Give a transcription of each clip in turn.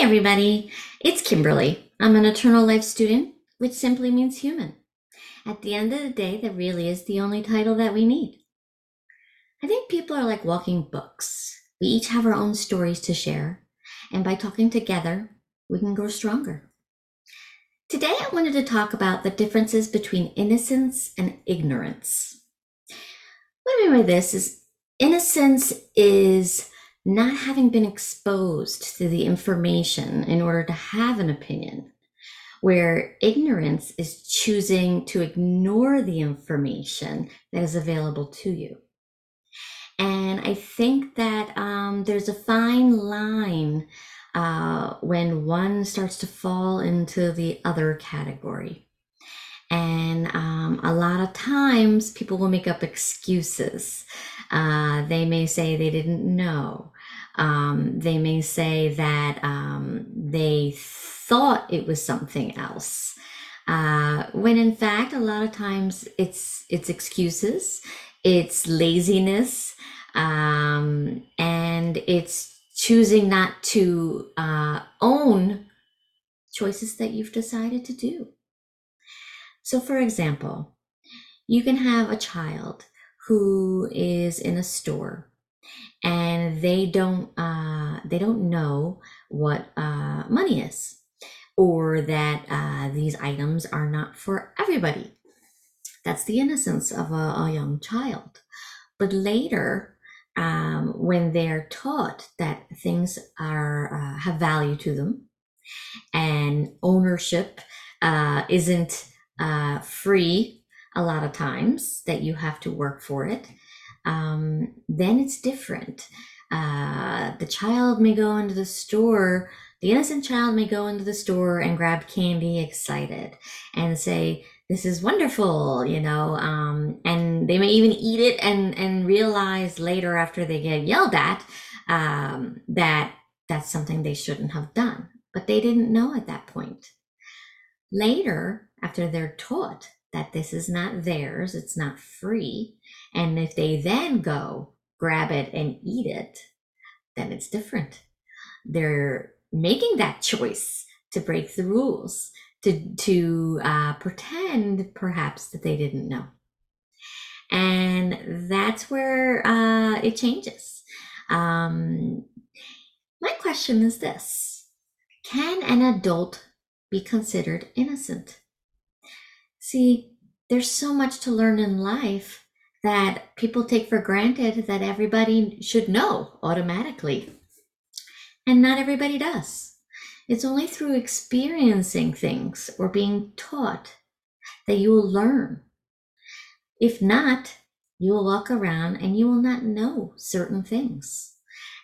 Everybody. It's Kimberly. I'm an eternal life student, which simply means human. At the end of the day, that really is the only title that we need. I think people are like walking books. We each have our own stories to share, and by talking together, we can grow stronger. Today, I wanted to talk about the differences between innocence and ignorance. What I mean by this is innocence is not having been exposed to the information in order to have an opinion, where ignorance is choosing to ignore the information that is available to you. And I think that um, there's a fine line uh, when one starts to fall into the other category. And um, a lot of times people will make up excuses. Uh, they may say they didn't know. Um, they may say that um, they thought it was something else. Uh, when in fact, a lot of times it's it's excuses, it's laziness, um, and it's choosing not to uh, own choices that you've decided to do. So, for example, you can have a child who is in a store and they don't uh, they don't know what uh, money is or that uh, these items are not for everybody. That's the innocence of a, a young child. But later um, when they're taught that things are uh, have value to them and ownership uh, isn't uh, free a lot of times that you have to work for it, um, then it's different. Uh, the child may go into the store, the innocent child may go into the store and grab candy excited and say, this is wonderful, you know, um, and they may even eat it and, and realize later after they get yelled at um, that that's something they shouldn't have done. But they didn't know at that point. Later, after they're taught that this is not theirs, it's not free, and if they then go grab it and eat it, then it's different. They're making that choice to break the rules, to, to uh, pretend perhaps that they didn't know. And that's where uh, it changes. Um, my question is this Can an adult be considered innocent? See, there's so much to learn in life that people take for granted that everybody should know automatically. And not everybody does. It's only through experiencing things or being taught that you will learn. If not, you will walk around and you will not know certain things.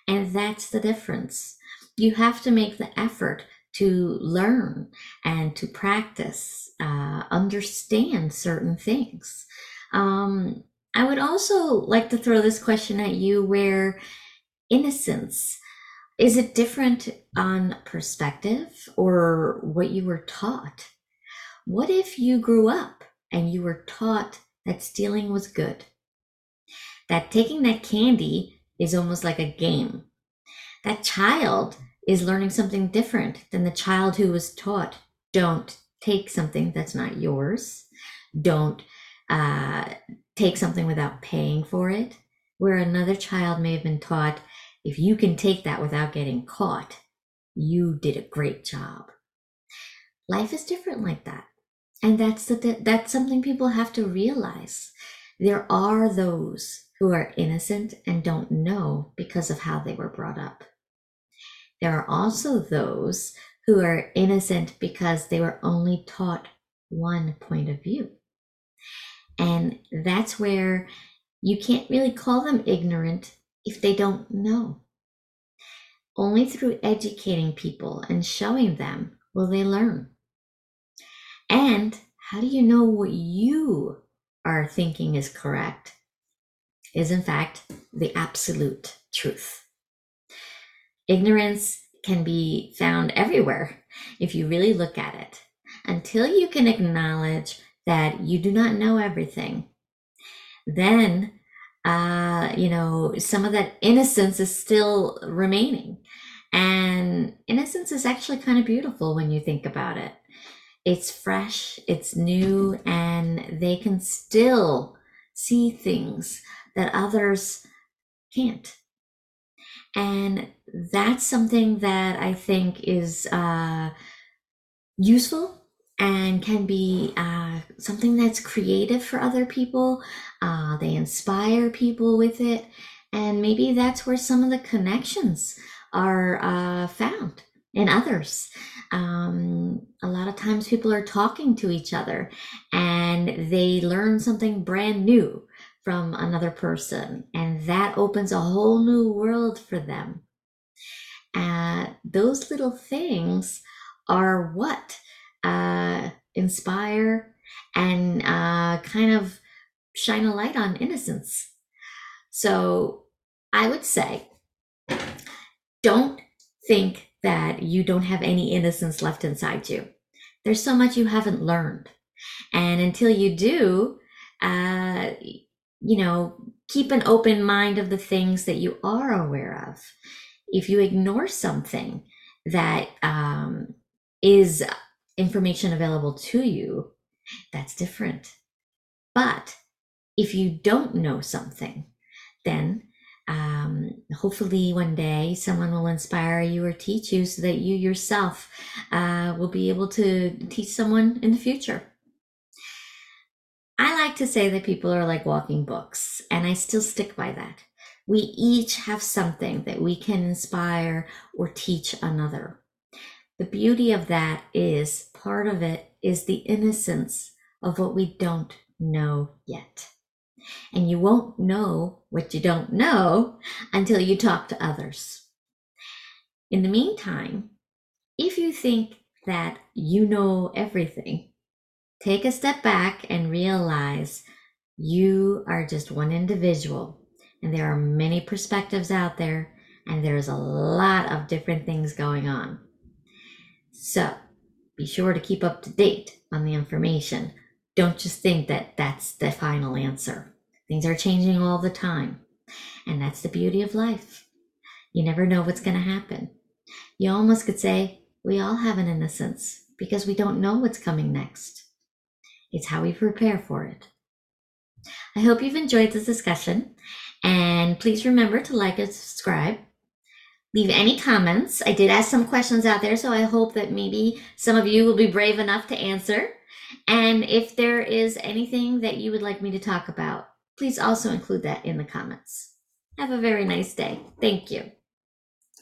And that's the difference. You have to make the effort to learn and to practice, uh, understand certain things. Um, I would also like to throw this question at you where innocence is it different on perspective or what you were taught? What if you grew up and you were taught that stealing was good? That taking that candy is almost like a game. That child is learning something different than the child who was taught don't take something that's not yours, don't uh, take something without paying for it, where another child may have been taught if you can take that without getting caught, you did a great job. Life is different like that. And that's the, that's something people have to realize. There are those who are innocent and don't know because of how they were brought up. There are also those who are innocent because they were only taught one point of view. And that's where you can't really call them ignorant if they don't know. Only through educating people and showing them will they learn. And how do you know what you are thinking is correct? Is in fact the absolute truth. Ignorance can be found everywhere if you really look at it. Until you can acknowledge that you do not know everything, then, uh, you know, some of that innocence is still remaining. And innocence is actually kind of beautiful when you think about it. It's fresh, it's new, and they can still see things that others can't. And that's something that I think is uh, useful and can be uh, something that's creative for other people. Uh, they inspire people with it. And maybe that's where some of the connections are uh, found in others. Um, a lot of times people are talking to each other and they learn something brand new from another person, and that opens a whole new world for them. Uh, those little things are what uh, inspire and uh, kind of shine a light on innocence. So I would say, don't think that you don't have any innocence left inside you. There's so much you haven't learned. And until you do, uh, you know, keep an open mind of the things that you are aware of. If you ignore something that um, is information available to you, that's different. But if you don't know something, then um, hopefully one day someone will inspire you or teach you so that you yourself uh, will be able to teach someone in the future. I like to say that people are like walking books, and I still stick by that. We each have something that we can inspire or teach another. The beauty of that is part of it is the innocence of what we don't know yet. And you won't know what you don't know until you talk to others. In the meantime, if you think that you know everything, take a step back and realize you are just one individual and there are many perspectives out there and there's a lot of different things going on. So be sure to keep up to date on the information. Don't just think that that's the final answer. Things are changing all the time. And that's the beauty of life. You never know what's going to happen. You almost could say we all have an innocence because we don't know what's coming next. It's how we prepare for it. I hope you've enjoyed this discussion and please remember to like and subscribe leave any comments. I did ask some questions out there, so I hope that maybe some of you will be brave enough to answer. And if there is anything that you would like me to talk about, please also include that in the comments. Have a very nice day. Thank you.